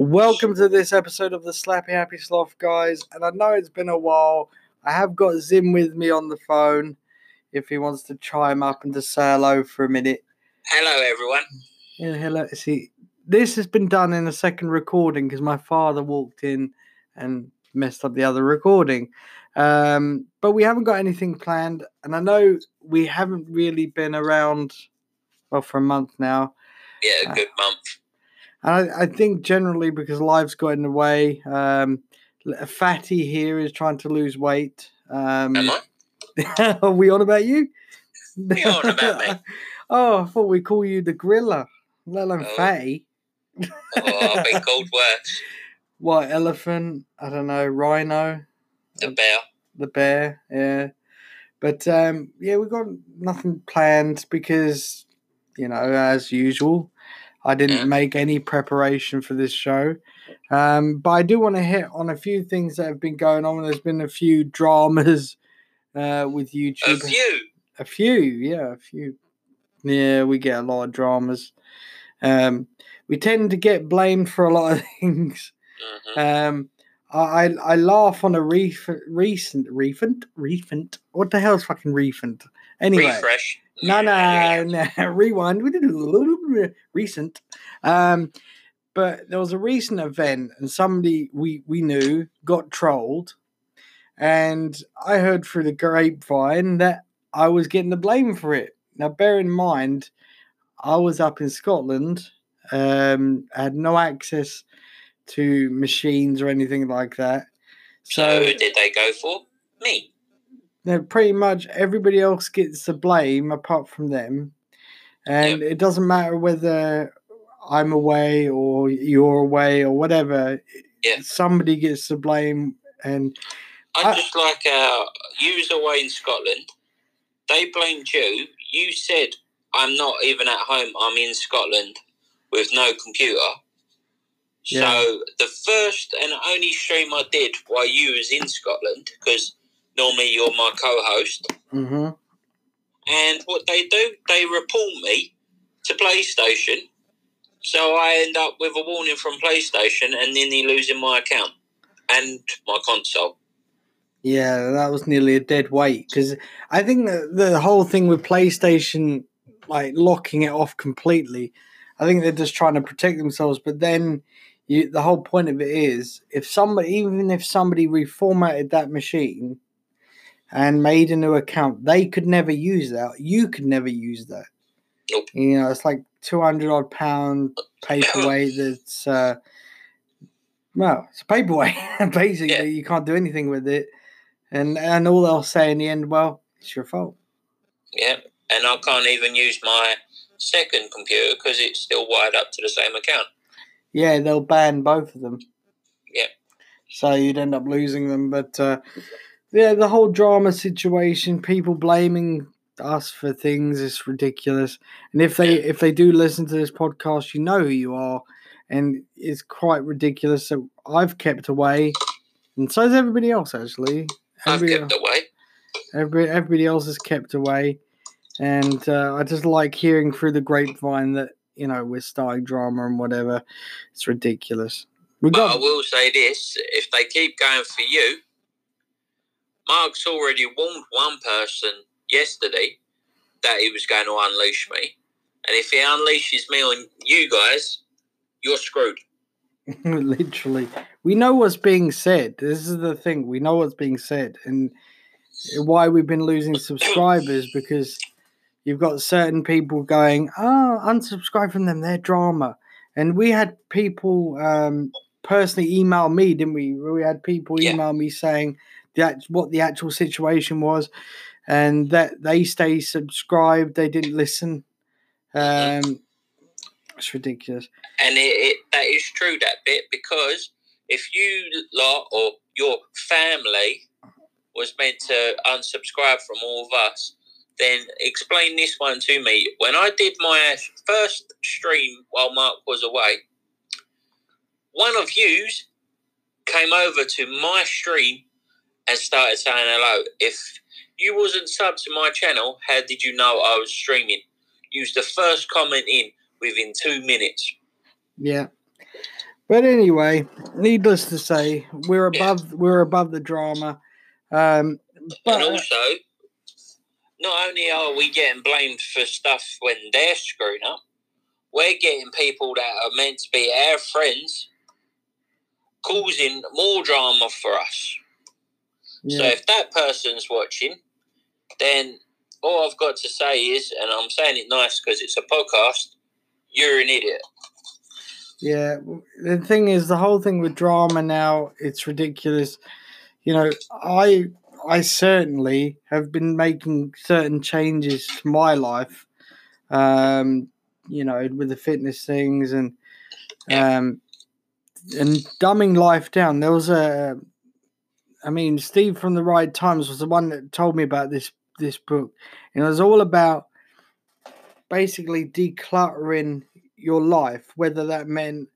Welcome to this episode of the Slappy Happy Sloth, guys. And I know it's been a while. I have got Zim with me on the phone if he wants to chime up and to say hello for a minute. Hello, everyone. Yeah, hello. See, this has been done in a second recording because my father walked in and messed up the other recording. Um, but we haven't got anything planned. And I know we haven't really been around, well, for a month now. Yeah, a Uh, good month. And I, I think generally because life's got in the way. Um, Fatty here is trying to lose weight. Um, Am I? are we on about you? you on about me? oh, I thought we'd call you the gorilla, let alone Oh. fatty. Oh, I've been called worse. What elephant? I don't know. Rhino, The bear. the bear. Yeah, but um, yeah, we've got nothing planned because you know, as usual, I didn't Yeah. make any preparation for this show. Um, but I do want to hit on a few things that have been going on. There's been a few dramas uh, with A YouTube. few. A few, yeah, a few. Yeah, we get a lot of dramas. Um, we tend to get blamed for a lot of things. hmm Um, I I I laugh on a ref- recent refund refund. What the hell's fucking refund? Anyway, Refresh. no, no, no. Rewind. We did a little bit recent. Um, but there was a recent event, and somebody we we knew got trolled, and I heard through the grapevine that I was getting the blame for it. Now, bear in mind, I was up in Scotland, um, had no access to machines or anything like that. So, So, did they go for? Me. now pretty much everybody else gets the blame apart from them. And it doesn't matter whether I'm away or you're away or whatever. Yeah. Somebody gets the blame. And I I- just like uh, you was away in Scotland. They blamed you. You said, I'm not even at home. I'm in Scotland with no computer. Yeah. So the first and only stream I did while you was in Scotland, because normally you're my co-host, mhm. And what they do, they report me to PlayStation. So I end up with a warning from PlayStation and nearly losing my account and my console. Yeah, that was nearly a dead weight because I think the whole thing with PlayStation, like locking it off completely, I think they're just trying to protect themselves. But then, you, the whole point of it is, if somebody, even if somebody reformatted that machine and made a new account, they could never use that. You could never use that. Nope. You know, it's like two hundred odd pound paperweight. That's uh, well, it's a paperweight. Basically, Yeah. you can't do anything with it. And and all they'll say in the end, well, it's your fault. Yeah. And I can't even use my second computer because it's still wired up to the same account. Yeah, they'll ban both of them. Yeah. So you'd end up losing them. But uh, yeah, the whole drama situation, people blaming us for things is ridiculous. And if they if they do listen to this podcast, you know who you are, and it's quite ridiculous. So I've kept away, and so has everybody else. Actually, I've everybody, kept away. everybody, everybody else has kept away, and uh, I just like hearing through the grapevine that you know we're starting drama and whatever. It's ridiculous. We But I will say this if they keep going for you, Mark's already warned one person yesterday that he was going to unleash me. And if he unleashes me on you guys, you're screwed. literally we know what's being said. This is the thing. We know what's being said, and why we've been losing subscribers because you've got certain people going, "Oh, unsubscribe from them. They're drama." And we had people um, personally email me, didn't we? We had people Yeah. email me saying that what the actual situation was, and that they stay subscribed. They didn't listen. Um, it's ridiculous. And it, it, that is true, that bit, because if you lot or your family was meant to unsubscribe from all of us, then explain this one to me. When I did my first stream while Mark was away, one of yous came over to my stream and started saying hello. If you wasn't sub to my channel, how did you know I was streaming? Use the first comment in within two minutes. Yeah. But anyway, needless to say, we're Yeah. above we're above the drama. Um, but and also, not only are we getting blamed for stuff when they're screwing up, we're getting people that are meant to be our friends causing more drama for us. So if that person's watching, then all I've got to say is, and I'm saying it nice because it's a podcast, you're an idiot. yeah. The thing is, the whole thing with drama now, it's ridiculous. You know, I I certainly have been making certain changes to my life. Um, you know, with the fitness things and um, and dumbing life down. There was a, I mean, Steve from the Right Times was the one that told me about this this book, and it was all about basically decluttering your life, whether that meant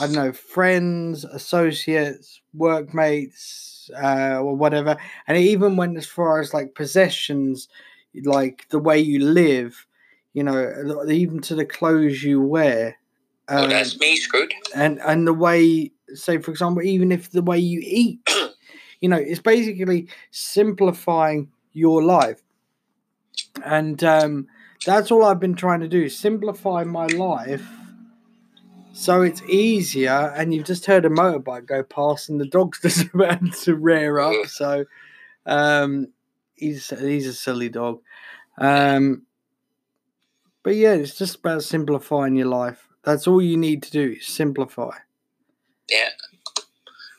I don't know, friends, associates, workmates, uh, or whatever, and it even went as far as like possessions, like the way you live, you know, even to the clothes you wear. Um, that's me screwed. and and the way say for example even if the way you eat you know it's basically simplifying your life. And um that's all i've been trying to do simplify my life so it's easier. And you've just heard a motorbike go past and the dog's just about to rear up. So um he's he's a silly dog. Um but yeah it's just about simplifying your life. That's all you need to do is simplify.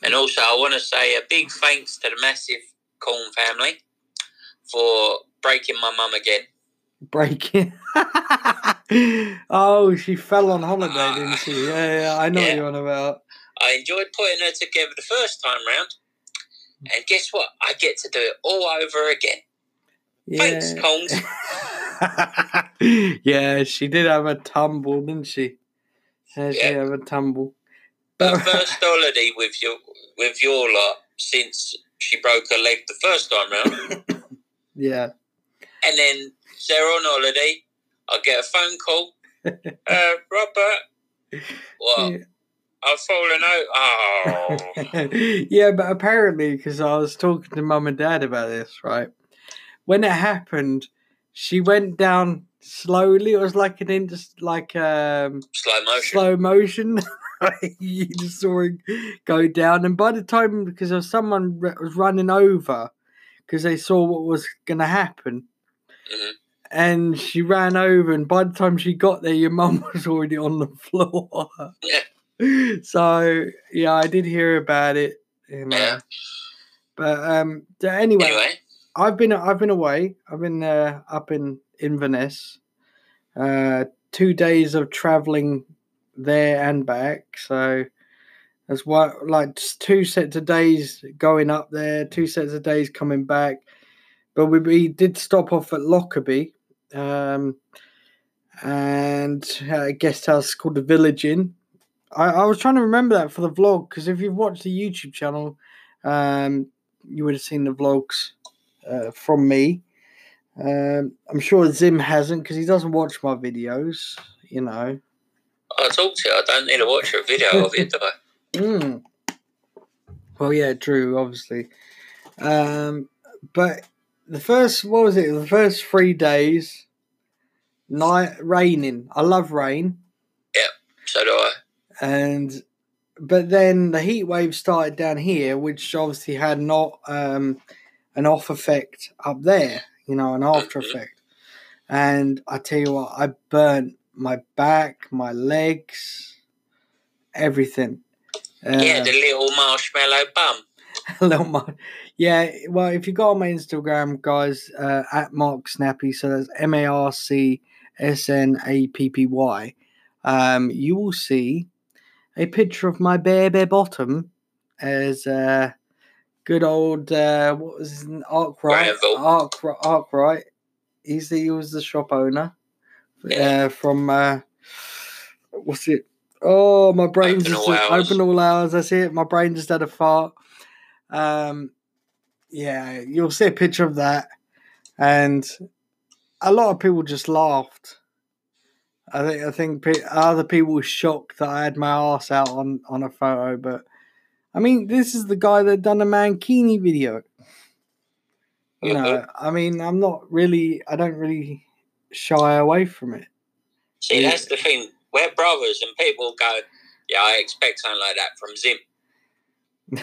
And also, I want to say a big thanks to the massive Corn family for breaking my mum again. breaking. oh, she fell on holiday, didn't she? Ah. Yeah, yeah, I know what you're on about. I enjoyed putting her together the first time round. And guess what? I get to do it all over again. Yeah. Thanks, Coles. yeah, she did have a tumble, didn't she? Yeah, she Yeah. had a tumble. But first holiday with your with your lot since she broke her leg the first time round. yeah, And then they're on holiday. I get a phone call. Uh, Robert, what? Yeah. I've fallen out. Oh. yeah, but apparently, because I was talking to mum and dad about this, right? When it happened, she went down slowly. It was like an inter- like um Slow motion. slow motion. you just saw it go down, and by the time because someone was running over because they saw what was going to happen, Mhm. and she ran over, and by the time she got there, your mum was already on the floor. Yeah. So yeah, I did hear about it. You know. Yeah. But um, anyway, Anyway, I've been I've been away. I've been uh, up in Inverness. Uh, two days of traveling there and back. So that's what like two sets of days going up there, two sets of days coming back. But we, we did stop off at Lockerbie, um, and a guest house called the Village Inn. I, I was trying to remember that for the vlog because if you've watched the YouTube channel, um, you would have seen the vlogs uh, from me. Um, I'm sure Zim hasn't because he doesn't watch my videos. You know. I talked to you I don't need to watch a video of it, do I? Mm. Well, yeah, true, obviously. Um, but the first, what was it? The first three days, night raining. I love rain, Yeah, So do I. and but then the heat wave started down here, which obviously had not um, an off effect up there. You know, an after Mhm. effect. And I tell you what, I burnt my back, my legs, everything. yeah, Uh, the little marshmallow bum. a little more. Yeah, well, if you go on my Instagram, guys, uh, at Mark Snappy, so that's M A R C S N A P P Y, um, you will see a picture of my bare, bare bottom as uh, good old uh, what was his name? Arkwright. Granville. Arkwright. He's the, he was the shop owner Yeah. Uh, from uh, what's it? Oh, my brain Open just all hours. open all hours. That's it. My brain just had a fart. Um, yeah, you'll see a picture of that, and a lot of people just laughed. I think I think pe- other people were shocked that I had my ass out on on a photo, but I mean, this is the guy that done a Mankini video. You know, I mean, I'm not really, I don't really shy away from it. See, Yeah. that's the thing. We're brothers, and people go, "Yeah, I expect something like that from Zim."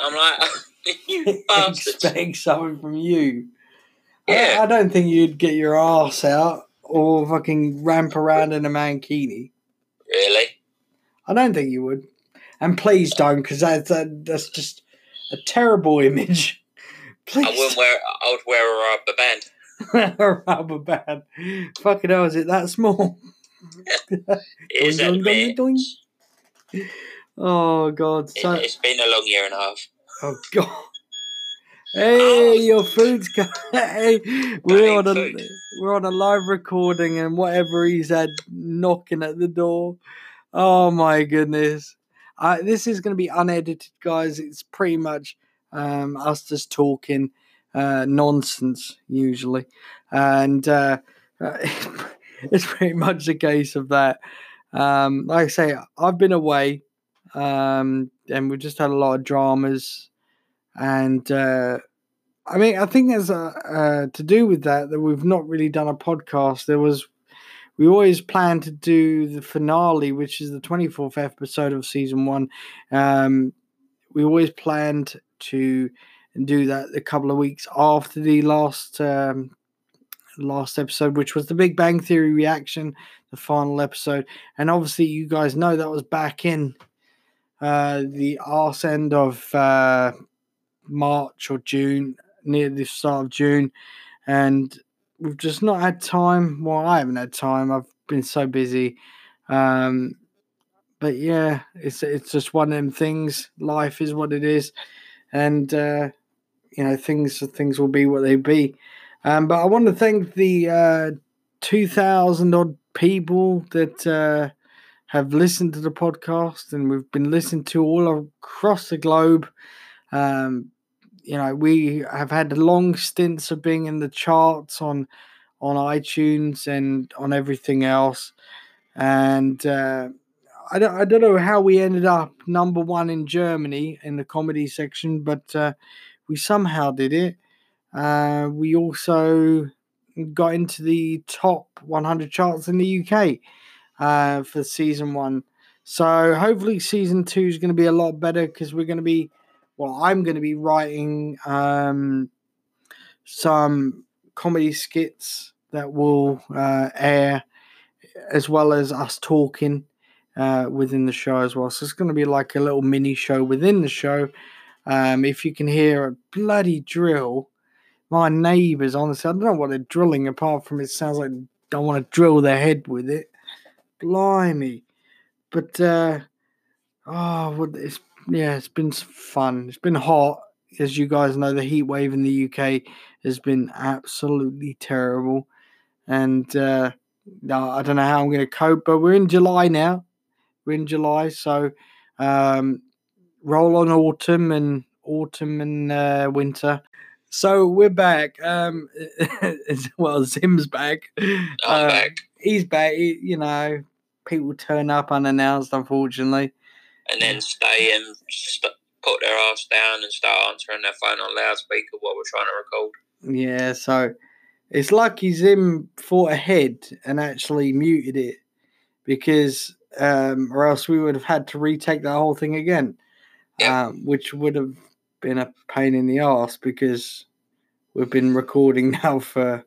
I'm like, you bastards. Expect something from you. I- Yeah. I, don't think you'd get your ass out or fucking ramp around in a mankini. Really? I don't think you would. And please don't, because that's that, that's just a terrible image. Please, I wouldn't wear. I would wear a rubber band. a rubber band. Fucking hell, is it that small? Is Doing, that doing? Oh god, so It, has been a long year and a half. oh god. Hey, your food's. Hey, we're on a food. we're on a live recording, and whatever he's had knocking at the door. Oh my goodness! Uh, this is going to be unedited, guys. It's pretty much um, us just talking uh, nonsense usually, and uh, it's pretty much a case of that. Um, like I say, I've been away, um, and we've just had a lot of dramas, and uh, I mean, I think there's a, to do with that that we've not really done a podcast. There was we always planned to do the finale, which is the 24th episode of season one. Um, we always planned to do that a couple of weeks after the last um, last episode, which was the Big Bang Theory reaction, the final episode. And obviously, you guys know that was back in uh, the arse end of uh, March or June, near the start of June. And we've just not had time. Well, I haven't had time. I've been so busy. Um, but yeah, it's it's just one of them things. Life is what it is, and uh, you know things things will be what they be. Um, but I want to thank the uh, two thousand odd people that uh, have listened to the podcast, and we've been listened to all across the globe. Um, you know, we have had long stints of being in the charts on on iTunes and on everything else, and uh, I don't I don't know how we ended up number one in Germany in the comedy section, but uh, we somehow did it. Uh, we also got into the top 100 charts in the UK uh, for season one. So hopefully season two is going to be a lot better because we're going to be, well, I'm going to be writing um, some comedy skits that will uh, air as well as us talking uh, within the show as well. So it's going to be like a little mini show within the show. Um, if you can hear a bloody drill, my neighbours, honestly, I don't know what they're drilling apart from it sounds like they want to drill their head with it. Blimey. But, uh, oh, it's, yeah, it's been fun. It's been hot. As you guys know, the heat wave in the UK has been absolutely terrible. And, uh, I don't know how I'm going to cope, but we're in July now. We're in July, so um, roll on autumn and autumn and uh, winter. So we're back. Um, well, Zim's back. I'm Uh, back. He's back. He- you know, people turn up unannounced, unfortunately. And then stay and st- put their ass down and start answering their phone on loudspeaker while we're trying to record. Yeah, so it's lucky Zim thought ahead and actually muted it because, um, or else we would have had to retake the whole thing again, Yeah. um, which would have been a pain in the ass because we've been recording now for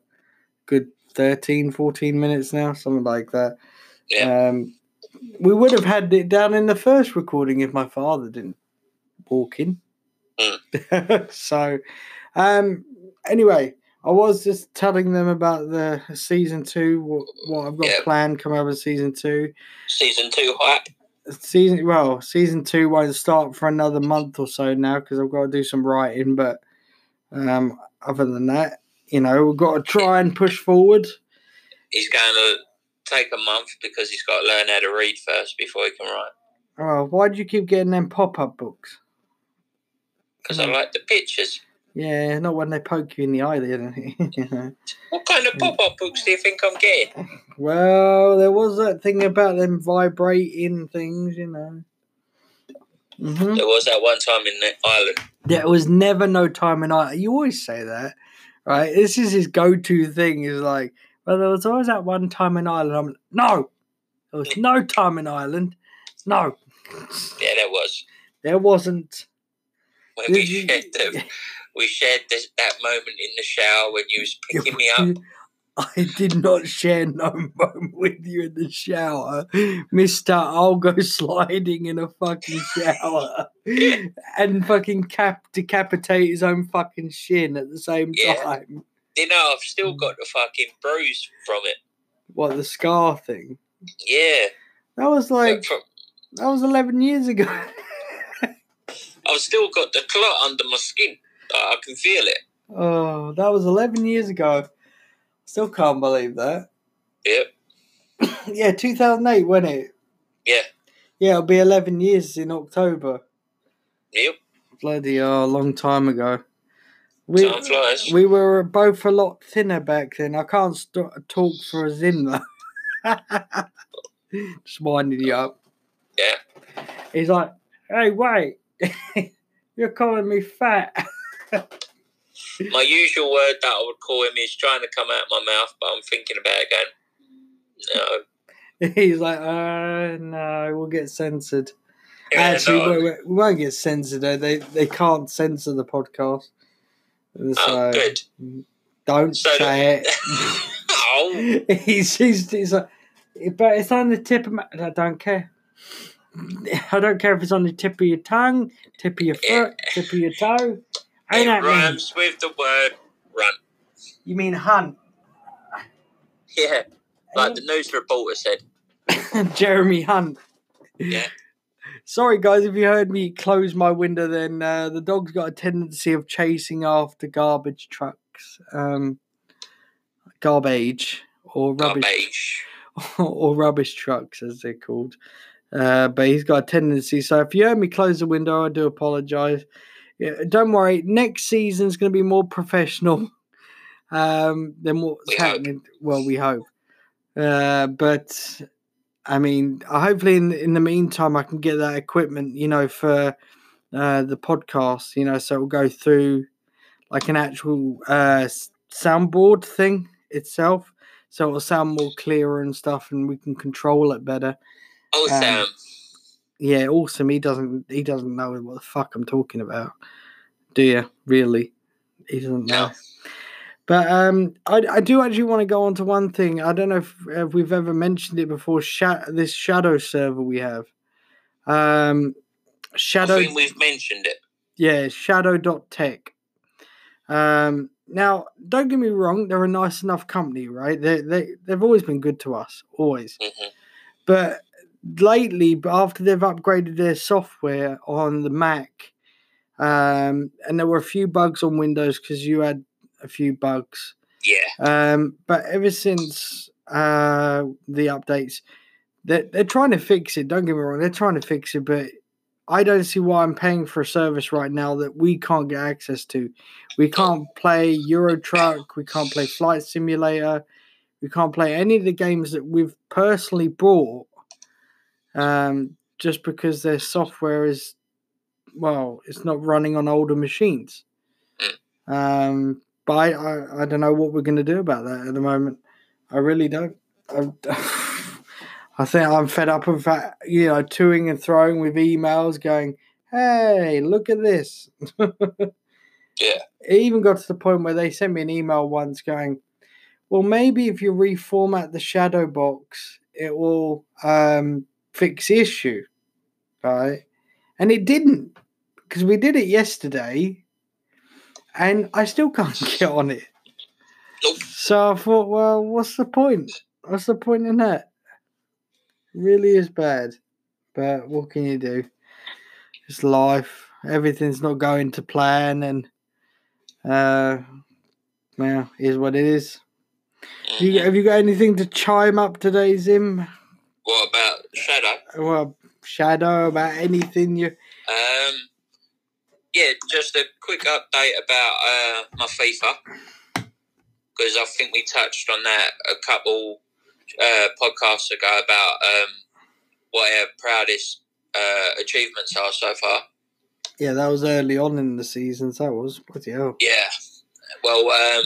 good 13, 14 minutes now, something like that. Yeah. Um, we would have had it down in the first recording if my father didn't walk in. so, um, anyway, I was just telling them about the season two, what, what I've got Yeah. planned coming up with season two. Season two hype. Season well, season two won't start for another month or so now because I've got to do some writing. But um, other than that, you know, we've got to try and push forward. He's going to take a month because he's got to learn how to read first before he can write. Oh, why do you keep getting them pop up books? Because I like the pictures. Yeah, not when they poke you in the eye. Then. What kind of pop up books do you think I'm getting? well, there was that thing about them vibrating things, you know. hmm There was that one time in the Ireland. There was never no time in Ireland. You always say that, right? This is his go-to thing. Is like, well, there was always that one time in Ireland. I'm no, there was no time in Ireland. No, Yeah, there was. there wasn't. When we Did you- shared the, we shared this, that moment in the shower when you was picking me up. I did not share no moment with you in the shower, Mister. I'll go sliding in a fucking shower and fucking cap decapitate his own fucking shin at the same Yeah. time. You know, I've still got the fucking bruise from it. What the scar thing? Yeah. That was like from, that was eleven years ago. I've still got the clot under my skin. I can feel it. oh, that was eleven years ago. Still can't believe that. Yep. yeah, two thousand eight, wasn't it? Yeah. Yeah, it'll be eleven years in October. Yep. Bloody hell, long time ago. We Time flies. we were both a lot thinner back then. I can't st- talk for a Zim though. Just winding you up. Yeah. He's like, "Hey, wait, you're calling me fat." My usual word that I would call him is trying to come out of my mouth, but I'm thinking about it going, no. He's like, "Uh, no, we'll get censored." Yeah, Actually, no. we, we- we won't get censored. Though. They they can't censor the podcast. So Oh, good. don't So- say it. oh, he's, he's, he's like, but it's on the tip of my. I don't care. I don't care if it's on the tip of your tongue, tip of your foot, tip of your toe. It mean? rhymes with the word run. You mean hunt? Yeah, like the news reporter said. Jeremy Hunt. Yeah. Sorry, guys, if you heard me close my window, then uh, the dog's got a tendency of chasing after garbage trucks, um, garbage or rubbish Garbage. or rubbish trucks, as they're called. Uh, but he's got a tendency. So if you heard me close the window, I do apologise. Yeah, don't worry. Next season's going to be more professional um, than what's We hope. happening. Well, we hope. Uh, but I mean, hopefully, in in the meantime, I can get that equipment, you know, for uh, the podcast, you know, so it'll go through like an actual uh, soundboard thing itself, so it'll sound more clearer and stuff, and we can control it better. Oh, Um, Sam. Yeah, awesome. He doesn't. He doesn't know what the fuck I'm talking about. Do you really? He doesn't know. No. But um, I, I do actually want to go on to one thing. I don't know if, if we've ever mentioned it before. Sha- this shadow server we have. Um, shadow. I think we've mentioned it. Yeah, shadow.tech. Um, now, don't get me wrong, they're a nice enough company, right? They, they, they've always been good to us, always. hmm But lately, but after they've upgraded their software on the Mac, um, and there were a few bugs on Windows because you had a few bugs. Yeah. Um, but ever since uh, the updates, they're, they're trying to fix it. Don't get me wrong, they're trying to fix it, but I don't see why I'm paying for a service right now that we can't get access to. We can't play Euro Truck, we can't play Flight Simulator, we can't play any of the games that we've personally bought um, just because their software is, well, it's not running on older machines. Um, but I, I, I don't know what we're going to do about that at the moment. I really don't. I, I think I'm fed up of that, you know, toing and throwing with emails going, hey, look at this. Yeah. It even got to the point where they sent me an email once going, well, maybe if you reformat the shadow box, it will um, fix the issue. Right. And it didn't because we did it yesterday and I still can't get on it. Nope. So I thought, well, what's the point? What's the point in that? really is bad. But what can you do? It's life. Everything's not going to plan and uh well, is what it is. You, Mhm. have you got anything to chime up today, Zim? About Shadow? Well, Shadow, about anything you Um, yeah, just a quick update about uh, my FIFA because I think we touched on that a couple uh, podcasts ago about um, what our proudest uh, achievements are so far. Yeah, that was early on in the seasons. That was bloody hell. Yeah. Well, um,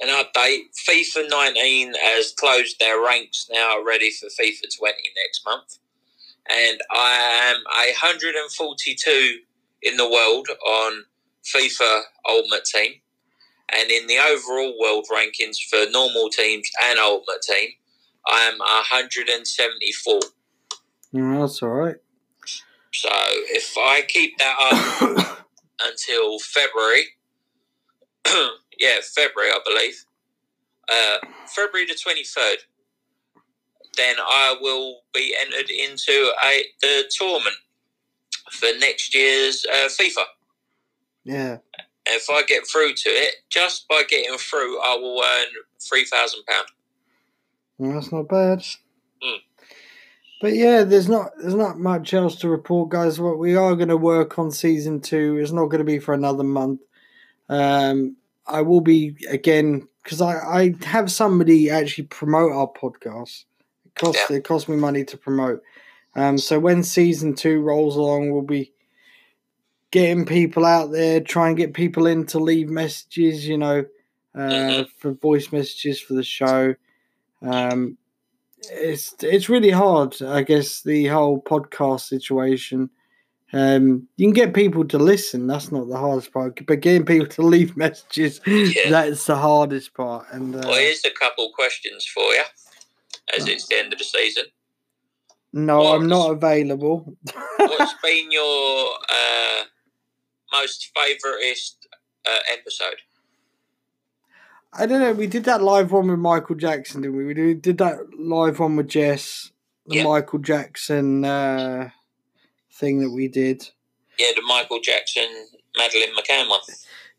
an update. FIFA 19 has closed their ranks now, ready for FIFA 20 next month. And I am 142 in the world on FIFA Ultimate Team. And in the overall world rankings for normal teams and Ultimate Team, I am 174. Mm, that's all right. So if I keep that up until February, yeah, February, I believe, uh, February the 23rd, then I will be entered into a the tournament for next year's uh, FIFA. Yeah. If I get through to it, just by getting through, I will earn three thousand pound. That's not bad. Mm. But yeah, there's not there's not much else to report, guys. What we are going to work on season two is not going to be for another month. Um, I will be again because I, I have somebody actually promote our podcast. It costs Yeah. it costs me money to promote. Um, so when season two rolls along, we'll be getting people out there, try and get people in to leave messages. You know, uh, Mhm. for voice messages for the show. Um, it's it's really hard, I guess, the whole podcast situation. Um, you can get people to listen. That's not the hardest part, but getting people to leave messages Yeah. that's the hardest part. And uh, Well, here's a couple questions for you, as it's the end of the season. no, I'm not available. What's been your uh, most favouriteest uh, episode? I don't know. We did that live one with Michael Jackson, didn't we? We did, did that live one with Jess, the Yeah. Michael Jackson uh, thing that we did. Yeah, the Michael Jackson, Madeleine McCann one.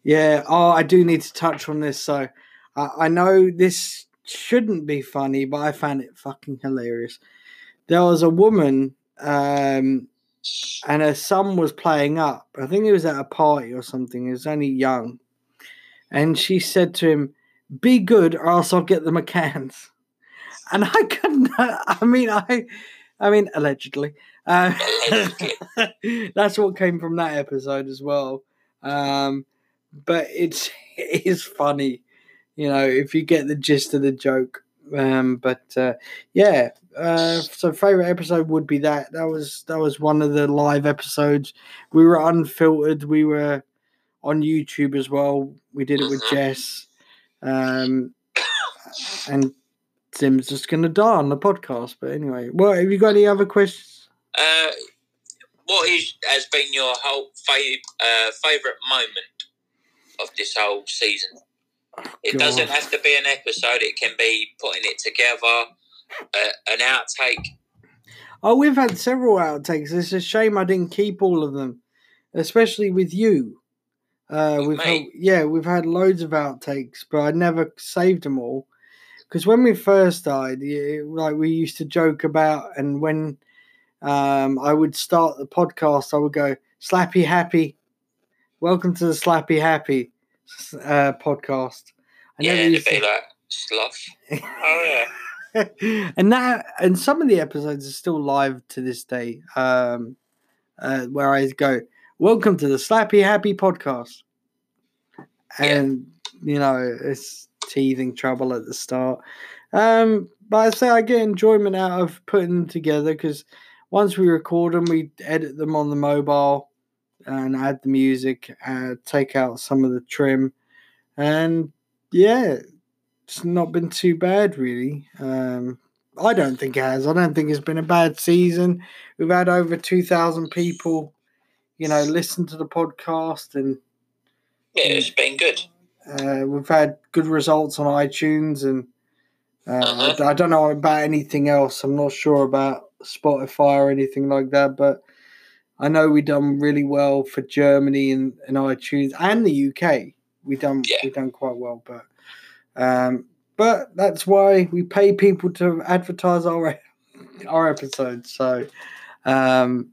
Yeah. Oh, I do need to touch on this. So I, I know this shouldn't be funny, but I found it fucking hilarious. There was a woman, um, and her son was playing up. I think he was at a party or something. He was only young, and she said to him, "Be good, or else I'll get the McCanns." And I couldn't. I mean, I, I mean, allegedly. Uh, that's what came from that episode as well. Um, but it's it is funny, you know, if you get the gist of the joke. Um, but uh, yeah, uh, so favorite episode would be that. That was that was one of the live episodes. We were unfiltered. We were on YouTube as well. We did it with Mhm. Jess, um, and Tim's just gonna die on the podcast. But anyway, well, have you got any other questions? Uh, what is has been your whole fav- uh, favourite moment of this whole season? It God. doesn't have to be an episode. It can be putting it together, uh, an outtake. Oh, we've had several outtakes. It's a shame I didn't keep all of them, especially with you. Uh, With we've had, yeah, we've had loads of outtakes, but I never saved them all. Because when we first started, like we used to joke about, and when um, I would start the podcast, I would go Slappy Happy, welcome to the Slappy Happy uh, podcast. I yeah, never it'd used to- like sloth. Oh yeah. and that and some of the episodes are still live to this day um uh, where i go welcome to the slappy happy podcast Yeah. and you know it's teething trouble at the start um but i say i get enjoyment out of putting them together because once we record them we edit them on the mobile and add the music uh, take out some of the trim and yeah it's not been too bad really. Um, I don't think it has. I don't think it's been a bad season. We've had over two thousand people, you know, listen to the podcast, and Yeah, it's been good. uh, we've had good results on iTunes. And uh, Uh-huh. I, I don't know about anything else. I'm not sure about Spotify or anything like that, but I know we done really well for Germany and, and iTunes and the UK. We done Yeah. we done quite well, but um, but that's why we pay people to advertise our our episodes. So um,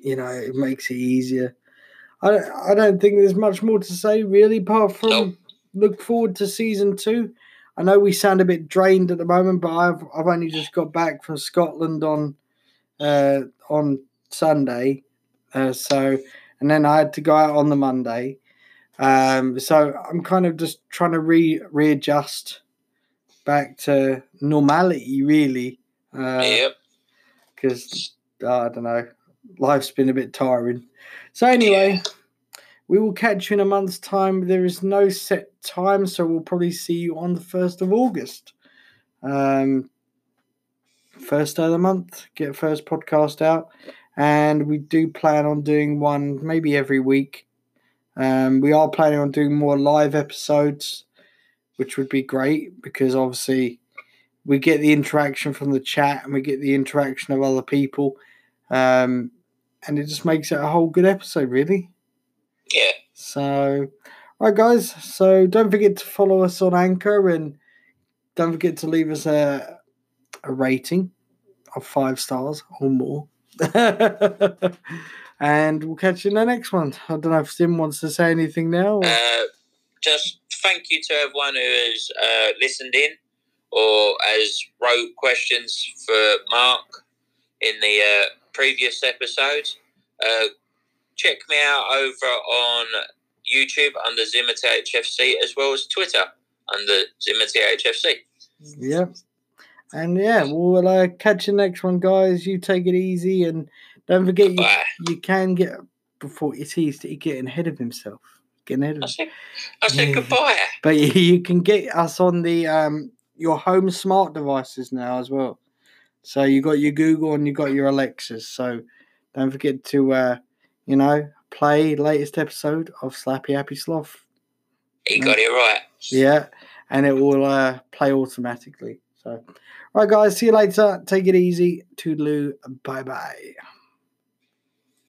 you know, it makes it easier. I don't, I don't think there's much more to say really, apart from Nope. look forward to season two. I know we sound a bit drained at the moment, but I've I've only just got back from Scotland on uh, on Sunday, uh, so and then I had to go out on the Monday. Um, so I'm kind of just trying to re readjust back to normality, really. Uh, yep. because I don't know, life's been a bit tiring. So anyway, we will catch you in a month's time. There is no set time, so we'll probably see you on the first of August. Um, first day of the month, get first podcast out, and we do plan on doing one maybe every week. Um, we are planning on doing more live episodes, which would be great because obviously we get the interaction from the chat and we get the interaction of other people. Um, and it just makes it a whole good episode, really. Yeah. So, all right, guys. So don't forget to follow us on Anchor and don't forget to leave us a, a rating of five stars or more. and we'll catch you in the next one. I don't know if Zim wants to say anything now. or- Uh, just thank you to everyone who has uh, listened in or has wrote questions for Mark in the uh, previous episodes. Uh, check me out over on YouTube under Zimmer HFC as well as Twitter under Zimmer HFC. Yeah. And yeah, we'll uh, catch you next one, guys. You take it easy and don't forget you, you can get before it's easy getting ahead of himself. Getting ahead of I said, I said Yeah. goodbye. But you, you can get us on the um your home smart devices now as well. So you got your Google and you got your Alexas. So don't forget to uh you know play latest episode of Slappy Happy Sloth. He got it right. Yeah, and it will uh, play automatically. So, all right, guys, see you later. Take it easy. Toodaloo. Bye bye.